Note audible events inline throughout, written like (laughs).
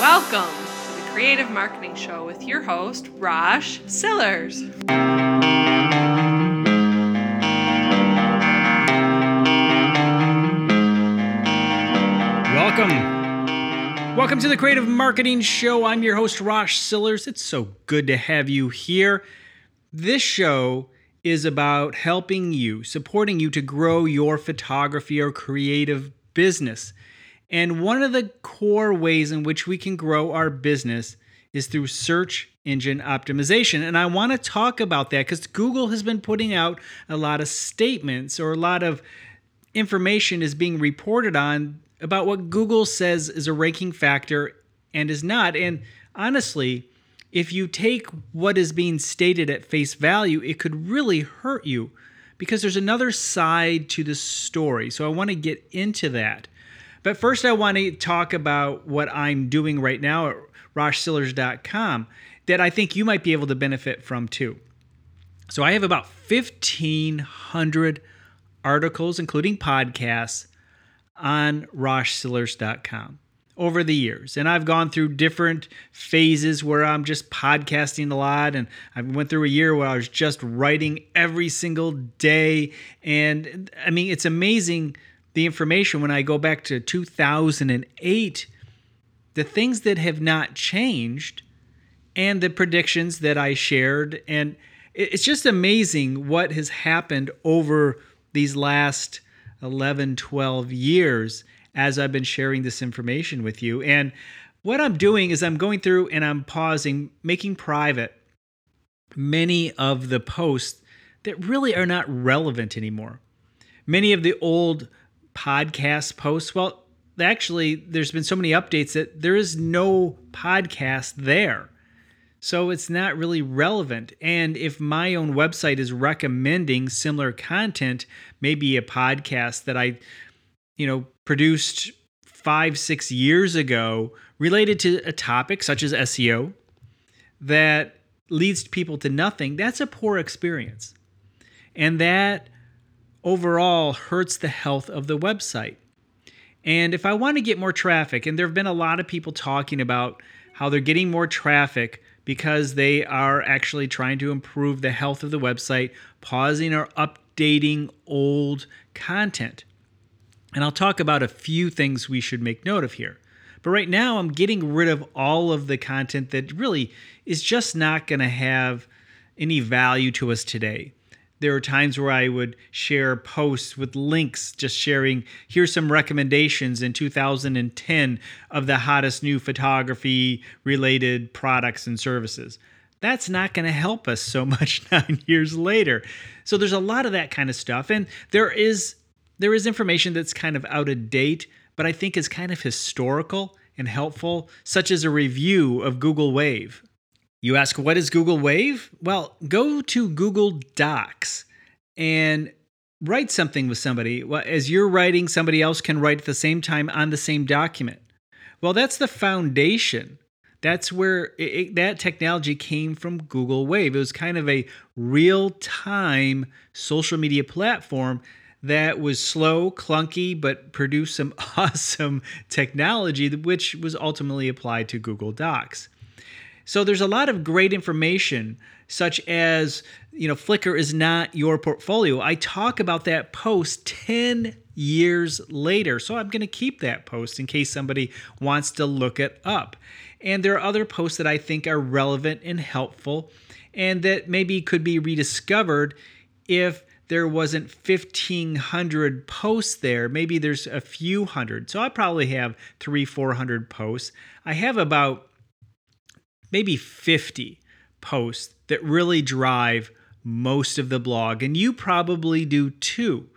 Welcome to the Creative Marketing Show with your host, Rosh Sillars. Welcome. Welcome to the Creative Marketing Show. I'm your host, Rosh Sillars. It's so good to have you here. This show is about helping you, supporting you to grow your photography or creative business. And one of the core ways in which we can grow our business is through search engine optimization. And I want to talk about that because Google has been putting out a lot of statements or a lot of information is being reported on about what Google says is a ranking factor and is not. And honestly, if you take what is being stated at face value, it could really hurt you because there's another side to the story. So I want to get into that. But first, I want to talk about what I'm doing right now at roshsillars.com that I think you might be able to benefit from too. So I have about 1,500 articles, including podcasts, on roshsillars.com over the years. And i've gone through different phases where i'm just podcasting a lot. And i went through a year where i was just writing every single day. And i mean it's amazing the information when i go back to 2008 the things that have not changed and the predictions that i shared and it's just amazing what has happened over these last 11, 12 years as I've been sharing this information with you. And what I'm doing is I'm going through and I'm pausing, making private many of the posts that really are not relevant anymore. Many of the old podcast posts, well, actually, there's been so many updates that there is no podcast there. So it's not really relevant. And if my own website is recommending similar content, maybe a podcast that I, you know, produced five, six years ago related to a topic such as SEO that leads people to nothing, that's a poor experience. And that overall hurts the health of the website. And if I want to get more traffic, and there have been a lot of people talking about how they're getting more traffic because they are actually trying to improve the health of the website, pausing or updating old content. And I'll talk about a few things we should make note of here. But right now, I'm getting rid of all of the content that really is just not going to have any value to us today there were times where I would share posts with links, just sharing, here's some recommendations in 2010 of the hottest new photography related products and services. That's not going to help us so (laughs) much nine years later. So there's a lot of that kind of stuff. And there is there is information that's kind of out of date, but I think is kind of historical and helpful, such as a review of Google Wave. You ask, what is Google Wave? Well, go to Google Docs and write something with somebody. As you're writing, somebody else can write at the same time on the same document. Well, that's the foundation. That's where it, that technology came from Google Wave. It was kind of a real time social media platform that was slow, clunky, but produced some (laughs) awesome technology, which was ultimately applied to Google Docs. So there's a lot of great information, such as, you know, Flickr is not your portfolio. I talk about that post 10 years later. So I'm going to keep that post in case somebody wants to look it up. And there are other posts that I think are relevant and helpful and that maybe could be rediscovered if there wasn't 1500 posts there maybe there's a few hundred so i probably have three 400 posts i have about maybe 50 posts that really drive most of the blog. And you probably do too.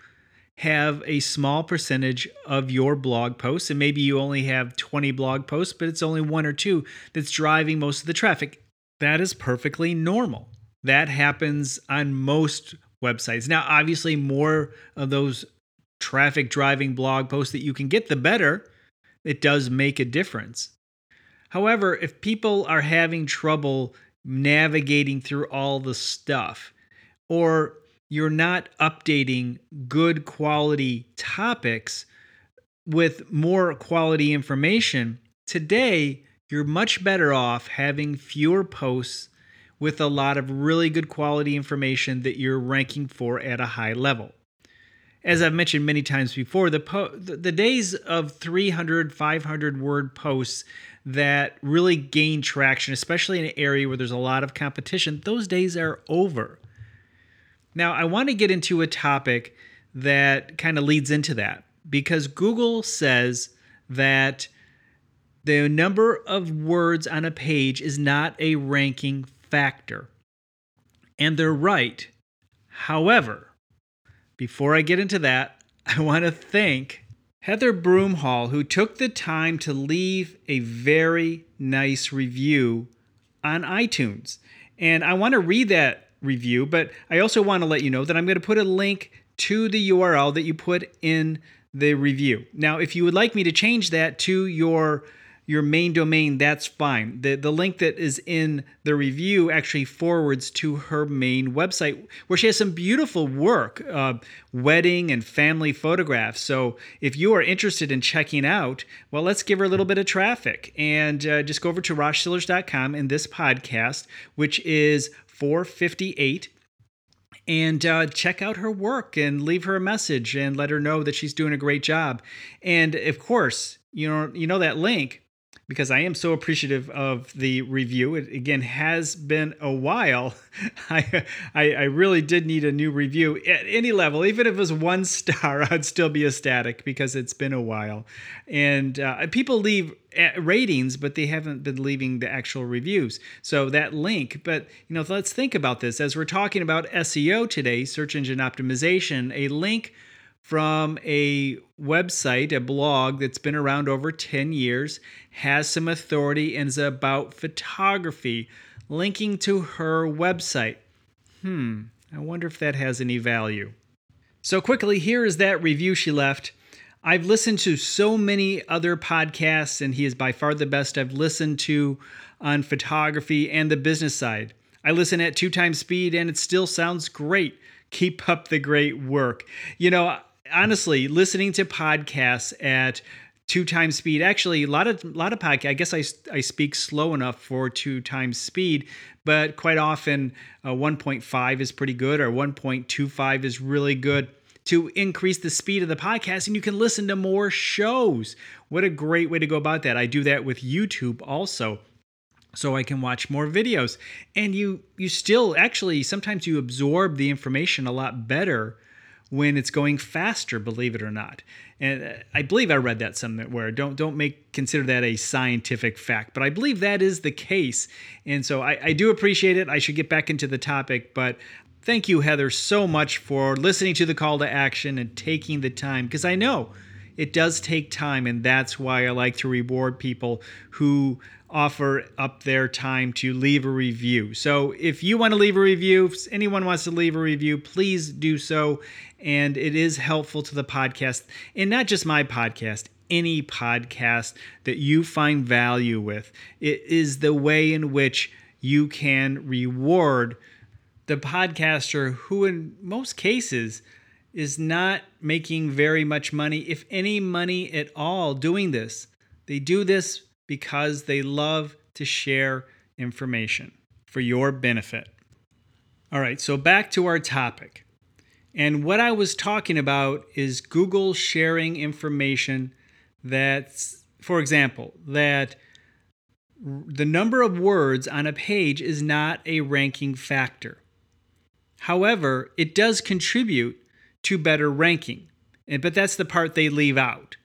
Have a small percentage of your blog posts, and maybe you only have 20 blog posts, but it's only one or two that's driving most of the traffic. That is perfectly normal. That happens on most websites. Now, obviously, more of those traffic driving blog posts that you can get, the better. It does make a difference. However, if people are having trouble navigating through all the stuff, or you're not updating good quality topics with more quality information, today you're much better off having fewer posts with a lot of really good quality information that you're ranking for at a high level. As I've mentioned many times before, the po- the days of 300, 500 word posts that really gain traction, especially in an area where there's a lot of competition, those days are over. Now, I want to get into a topic that kind of leads into that because Google says that the number of words on a page is not a ranking factor. And they're right. However, before I get into that, I want to thank Heather Broomhall, who took the time to leave a very nice review on iTunes. And I want to read that review, but I also want to let you know that I'm going to put a link to the URL that you put in the review. Now, if you would like me to change that to your your main domain, that's fine. The, the link that is in the review actually forwards to her main website where she has some beautiful work, uh, wedding and family photographs. So if you are interested in checking out, well, let's give her a little bit of traffic and uh, just go over to roshsillars.com in this podcast, which is 458 and uh, check out her work and leave her a message and let her know that she's doing a great job. And of course, you know, you know that link because I am so appreciative of the review. It again has been a while. (laughs) I, I, I really did need a new review at any level, even if it was one star, (laughs) I'd still be ecstatic because it's been a while. And uh, people leave ratings, but they haven't been leaving the actual reviews. So that link, but you know, let's think about this as we're talking about SEO today, search engine optimization. A link from a website, a blog that's been around over 10 years, has some authority, and is about photography, linking to her website. Hmm, I wonder if that has any value. So, quickly, here is that review she left. I've listened to so many other podcasts, and he is by far the best I've listened to on photography and the business side. I listen at two times speed, and it still sounds great. Keep up the great work. You know, honestly, listening to podcasts at two times speed. Actually, a lot of a lot of podcasts. I guess I I speak slow enough for two times speed, but quite often uh, 1.5 is pretty good, or 1.25 is really good to increase the speed of the podcast, and you can listen to more shows. What a great way to go about that! I do that with YouTube also so I can watch more videos. And you you still actually sometimes you absorb the information a lot better when it's going faster, believe it or not. And uh, I believe I read that somewhere. Don't don't make consider that a scientific fact, but I believe that is the case. And so I, I do appreciate it. I should get back into the topic, but thank you, Heather, so much for listening to the call to action and taking the time because I know it does take time, and that's why I like to reward people who offer up their time to leave a review. So if you want to leave a review, if anyone wants to leave a review, please do so. And it is helpful to the podcast, and not just my podcast, any podcast that you find value with. It is the way in which you can reward the podcaster who, in most cases, is not making very much money, if any money at all, doing this. They do this because they love to share information for your benefit. All right, so back to our topic. And what I was talking about is Google sharing information that's, for example, that the number of words on a page is not a ranking factor. However, it does contribute to better ranking. But that's the part they leave out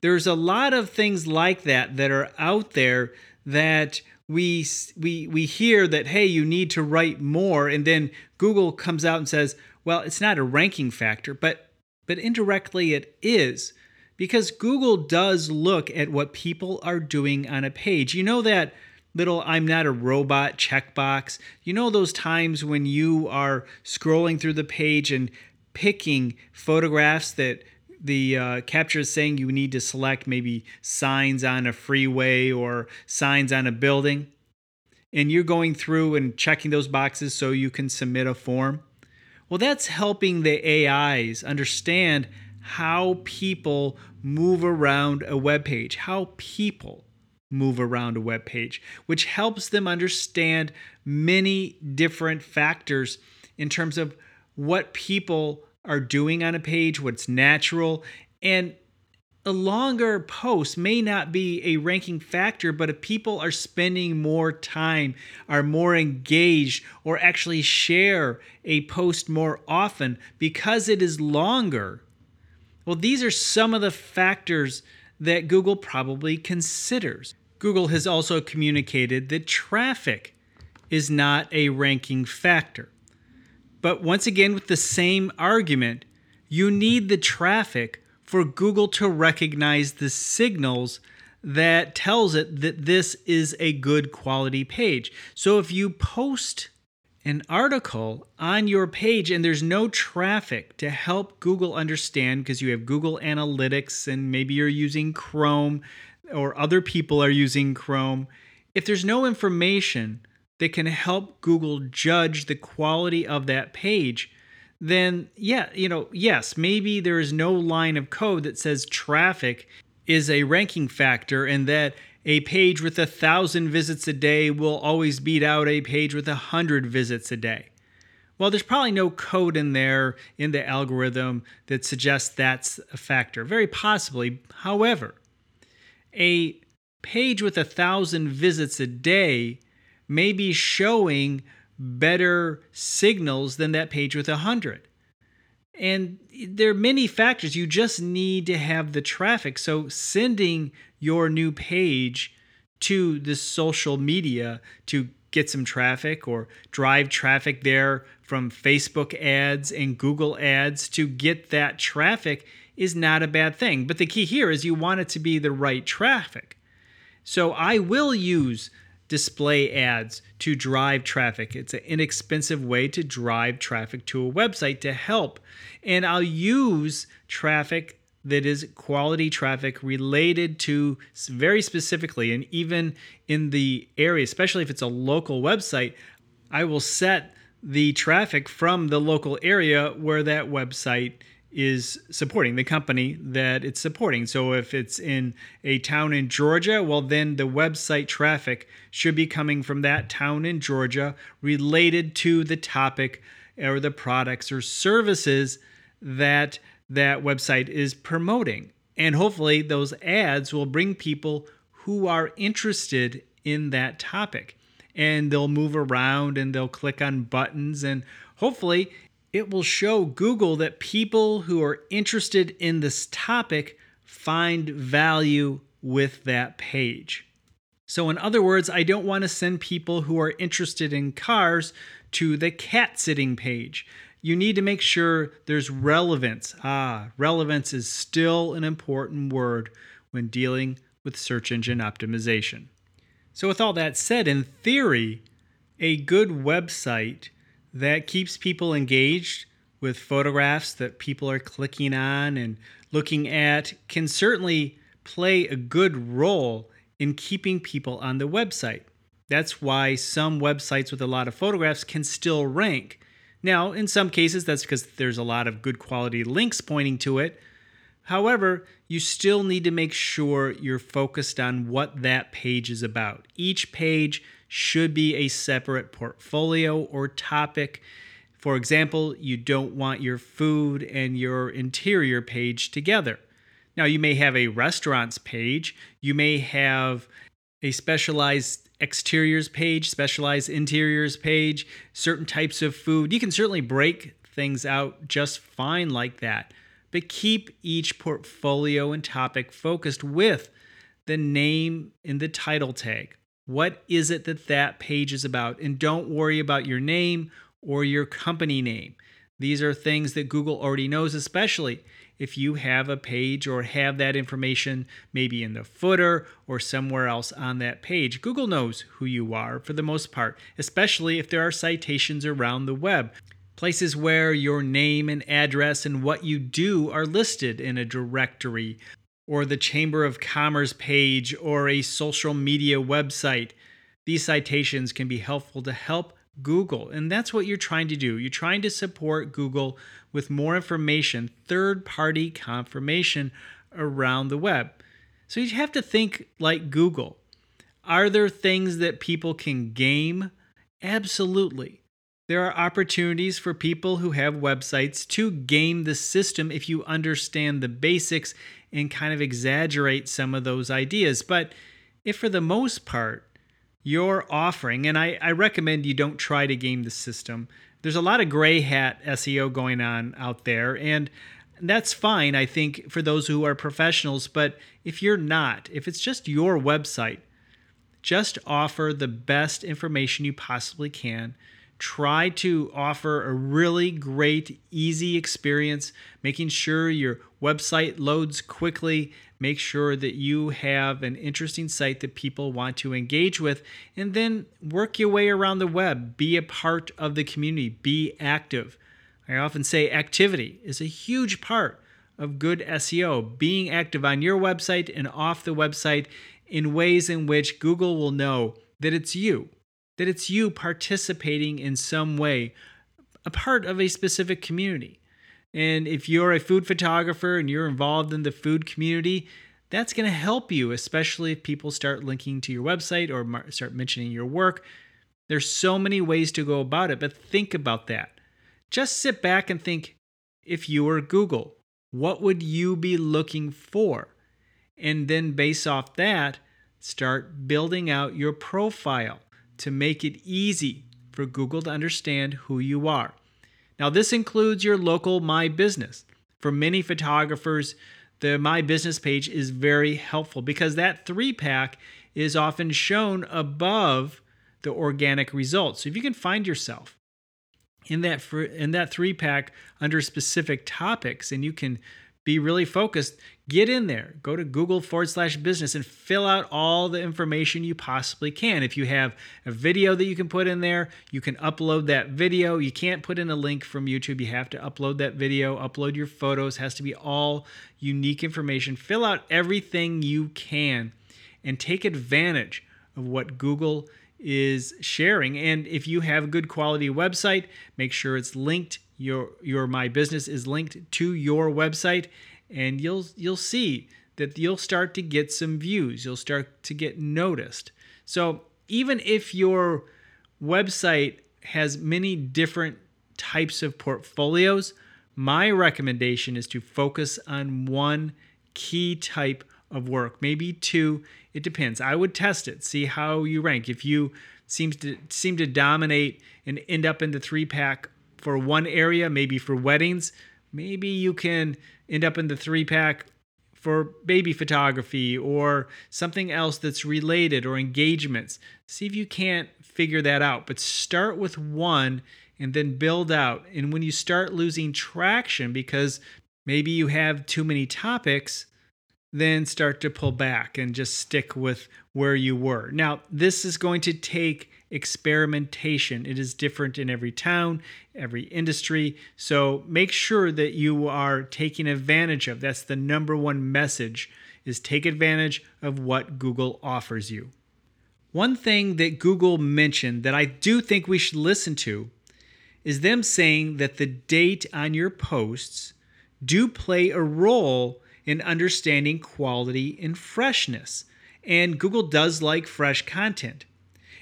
there's a lot of things like that that are out there that we we we hear that hey you need to write more. And then Google comes out and says well it's not a ranking factor but but indirectly it is. Because Google does look at what people are doing on a page. You know that little I'm not a robot checkbox? You know those times when you are scrolling through the page and picking photographs that the uh, CAPTCHA is saying you need to select maybe signs on a freeway or signs on a building, and you're going through and checking those boxes so you can submit a form. Well, that's helping the AIs understand how people move around a web page, how people move around a web page, which helps them understand many different factors in terms of what people are doing on a page, what's natural, and a longer post may not be a ranking factor, but if people are spending more time, are more engaged, or actually share a post more often because it is longer, well, these are some of the factors that Google probably considers. Google has also communicated that traffic is not a ranking factor. But once again, with the same argument, you need the traffic for Google to recognize the signals that tells it that this is a good quality page. So if you post an article on your page and there's no traffic to help Google understand because you have Google Analytics and maybe you're using Chrome or other people are using Chrome, if there's no information that can help Google judge the quality of that page, then yeah, you know, yes, maybe there is no line of code that says traffic is a ranking factor and that a page with a thousand visits a day will always beat out a page with a hundred visits a day. Well, there's probably no code in there in the algorithm that suggests that's a factor. Very possibly. However, a page with a thousand visits a day may be showing better signals than that page with 100. And there are many factors. You just need to have the traffic. So, sending your new page to the social media to get some traffic or drive traffic there from Facebook ads and Google ads to get that traffic is not a bad thing. But the key here is you want it to be the right traffic. So, I will use display ads to drive traffic. It's an inexpensive way to drive traffic to a website to help. And I'll use traffic that is quality traffic related to very specifically, and even in the area, especially if it's a local website, I will set the traffic from the local area where that website is supporting the company that it's supporting. So if it's in a town in Georgia, well, then the website traffic should be coming from that town in Georgia related to the topic or the products or services that that website is promoting. And hopefully, those ads will bring people who are interested in that topic. And they'll move around and they'll click on buttons. And hopefully, it will show Google that people who are interested in this topic find value with that page. So, in other words, I don't want to send people who are interested in cars to the cat sitting page. You need to make sure there's relevance. Ah, relevance is still an important word when dealing with search engine optimization. So, with all that said, in theory, a good website that keeps people engaged with photographs that people are clicking on and looking at can certainly play a good role in keeping people on the website. That's why some websites with a lot of photographs can still rank. Now, in some cases, that's because there's a lot of good quality links pointing to it. However, you still need to make sure you're focused on what that page is about. Each page should be a separate portfolio or topic. For example, you don't want your food and your interior page together. Now, you may have a restaurants page, you may have a specialized exteriors page, specialized interiors page, certain types of food. You can certainly break things out just fine like that, but keep each portfolio and topic focused with the name in the title tag. What is it that that page is about? And don't worry about your name or your company name. These are things that Google already knows, especially if you have a page or have that information maybe in the footer or somewhere else on that page. Google knows who you are for the most part, especially if there are citations around the web. Places where your name and address and what you do are listed in a directory or the Chamber of Commerce page or a social media website. These citations can be helpful to help Google. And that's what you're trying to do. You're trying to support Google with more information, third party confirmation around the web. So you have to think like Google. Are there things that people can game? Absolutely. There are opportunities for people who have websites to game the system if you understand the basics and kind of exaggerate some of those ideas. But if for the most part, you're offering, and I, I recommend you don't try to game the system, there's a lot of gray hat SEO going on out there. And that's fine, I think, for those who are professionals. But if you're not, if it's just your website, just offer the best information you possibly can try to offer a really great, easy experience, making sure your website loads quickly. Make sure that you have an interesting site that people want to engage with, and then work your way around the web. Be a part of the community, be active. I often say activity is a huge part of good SEO, being active on your website and off the website in ways in which Google will know that it's you that it's you participating in some way, a part of a specific community. And if you're a food photographer and you're involved in the food community, that's going to help you, especially if people start linking to your website or start mentioning your work. There's so many ways to go about it, but think about that. Just sit back and think if you were Google, what would you be looking for? And then, based off that, start building out your profile to make it easy for Google to understand who you are. Now, this includes your local My Business. For many photographers, the My Business page is very helpful because that three pack is often shown above the organic results. So if you can find yourself in that in that three pack under specific topics and you can be really focused, get in there. Go to Google forward slash business and fill out all the information you possibly can. If you have a video that you can put in there, you can upload that video. You can't put in a link from YouTube. You have to upload that video, upload your photos, it has to be all unique information. Fill out everything you can and take advantage of what Google is sharing. And if you have a good quality website, make sure it's linked your your my business is linked to your website and you'll you'll see that you'll start to get some views. You'll start to get noticed. So even if your website has many different types of portfolios my recommendation is to focus on one key type of work maybe two. It depends. I would test it see how you rank. If you seems to seem to dominate and end up in the three pack for one area, maybe for weddings. Maybe you can end up in the three pack for baby photography or something else that's related or engagements. See if you can't figure that out, but start with one and then build out. And when you start losing traction because maybe you have too many topics, then start to pull back and just stick with where you were. Now, this is going to take experimentation. It is different in every town, every industry. So make sure that you are taking advantage of. That's the number one message is take advantage of what Google offers you. One thing that Google mentioned that I do think we should listen to is them saying that the date on your posts do play a role in understanding quality and freshness. And Google does like fresh content.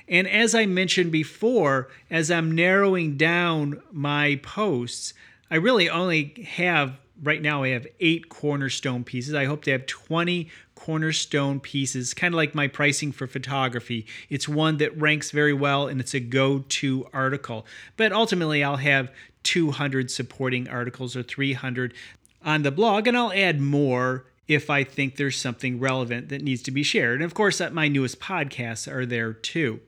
And as I mentioned before, as I'm narrowing down my posts, I really only have right now I have 8 cornerstone pieces. I hope to have 20 cornerstone pieces, kind of like my pricing for photography. It's one that ranks very well and it's a go-to article. But ultimately I'll have 200 supporting articles or 300 on the blog and I'll add more if I think there's something relevant that needs to be shared. And of course, my newest podcasts are there too.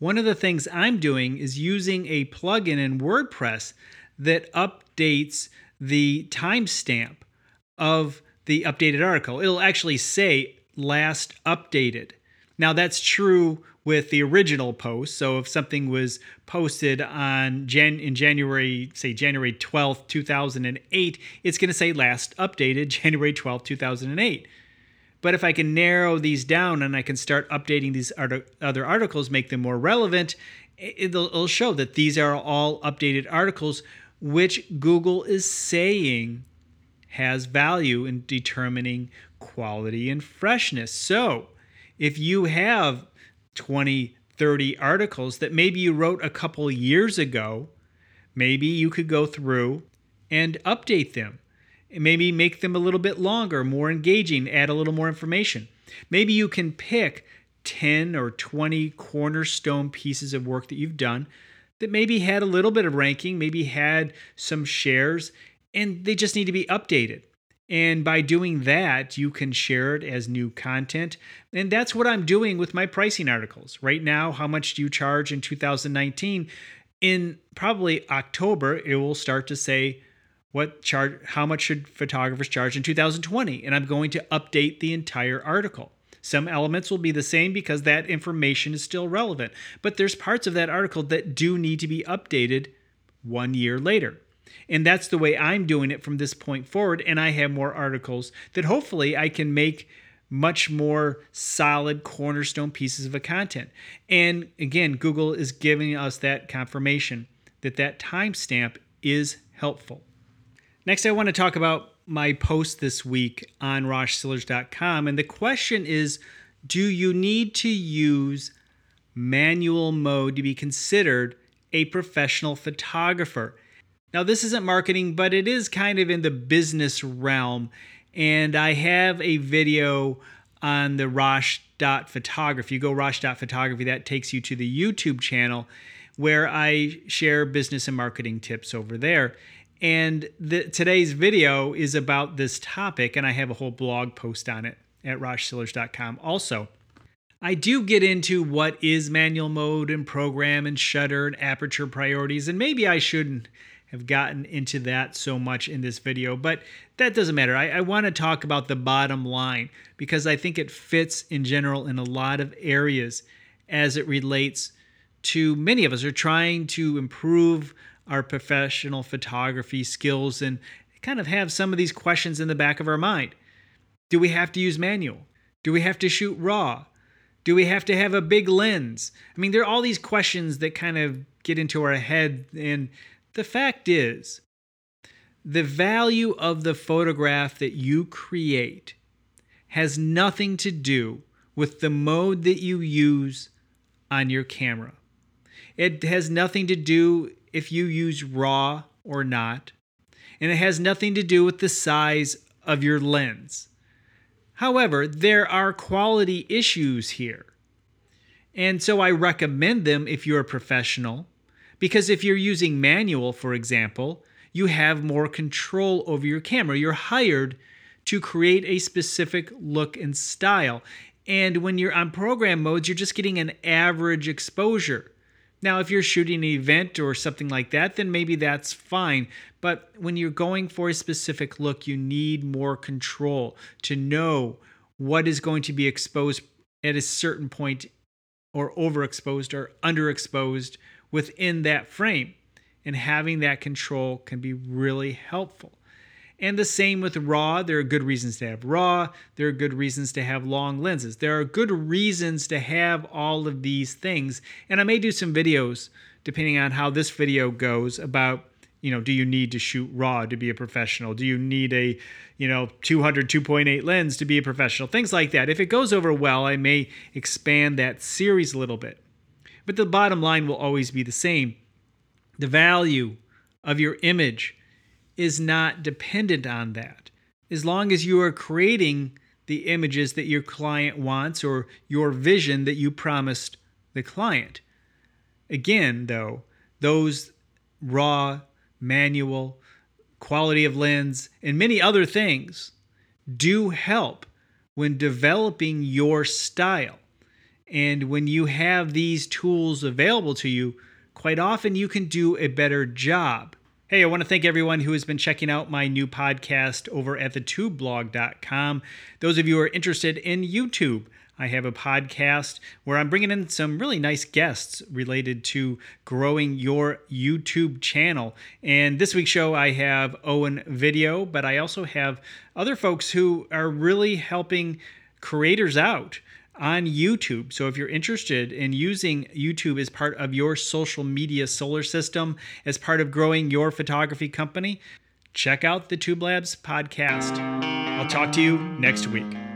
One of the things I'm doing is using a plugin in WordPress that updates the timestamp of the updated article. It'll actually say last updated. Now, that's true with the original post. So if something was posted on Jan in January, say January 12th, 2008, it's going to say last updated (laughs) January 12th, 2008. But if I can narrow these down and I can start updating these art- other articles, make them more relevant, it'll, it'll show that these are all updated articles, which Google is saying has value in determining quality and freshness. So if you have 20, 30 articles that maybe you wrote a couple years ago, maybe you could go through and update them. Maybe make them a little bit longer, more engaging, add a little more information. Maybe you can pick 10 or 20 cornerstone pieces of work that you've done that maybe had a little bit of ranking, maybe had some shares, and they just need to be updated. And by doing that, you can share it as new content. And that's what I'm doing with my pricing articles. Right now, how much do you charge in 2019? In probably October, it will start to say what charge how much should photographers charge in 2020 and I'm going to update the entire article. Some elements will be the same because that information is still relevant, but there's parts of that article that do need to be updated 1 year later. And that's the way I'm doing it from this point forward. And I have more articles that hopefully I can make much more solid cornerstone pieces of a content. And again, Google is giving us that confirmation that that timestamp is helpful. Next, I want to talk about my post this week on roshsillars.com. And the question is Do you need to use manual mode to be considered a professional photographer? Now, this isn't marketing, but it is kind of in the business realm. And I have a video on the Rosh.photography. You go Rosh.photography, that takes you to the YouTube channel where I share business and marketing tips over there. And the, today's video is about this topic, and I have a whole blog post on it at roshsillars.com also. I do get into what is manual mode and program and shutter and aperture priorities, and maybe I shouldn't have gotten into that so much in this video, but that doesn't matter. I, I want to talk about the bottom line because I think it fits in general in a lot of areas as it relates to many of us are trying to improve our professional photography skills and kind of have some of these questions in the back of our mind. Do we have to use manual? Do we have to shoot raw? Do we have to have a big lens? I mean, there are all these questions that kind of get into our head and the fact is, the value of the photograph that you create has nothing to do with the mode that you use on your camera. It has nothing to do if you use RAW or not, and it has nothing to do with the size of your lens. However, there are quality issues here. And so I recommend them if you're a professional because if you're using manual, for example, you have more control over your camera. You're hired to create a specific look and style. And when you're on program modes, you're just getting an average exposure. Now, if you're shooting an event or something like that, then maybe that's fine. But when you're going for a specific look, you need more control to know what is going to be exposed at a certain point, or overexposed, or underexposed, within that frame. And having that control can be really helpful. And the same with RAW. There are good reasons to have RAW. There are good reasons to have long lenses. There are good reasons to have all of these things. And I may do some videos, depending on how this video goes, about you know, do you need to shoot raw to be a professional? Do you need a, you know, 200 2.8 lens to be a professional? Things like that. If it goes over well, I may expand that series a little bit. But the bottom line will always be the same. The value of your image is not dependent on that. As long as you are creating the images that your client wants or your vision that you promised the client. Again, though, those raw, manual, quality of lens, and many other things do help when developing your style. And when you have these tools available to you, quite often you can do a better job. Hey, I want to thank everyone who has been checking out my new podcast over at thetubelab.com. Those of you who are interested in YouTube, I have a podcast where I'm bringing in some really nice guests related to growing your YouTube channel. And this week's show, I have Owen Video, but I also have other folks who are really helping creators out on YouTube. So if you're interested in using YouTube as part of your social media solar system, as part of growing your photography company, check out the Tube Labs podcast. I'll talk to you next week.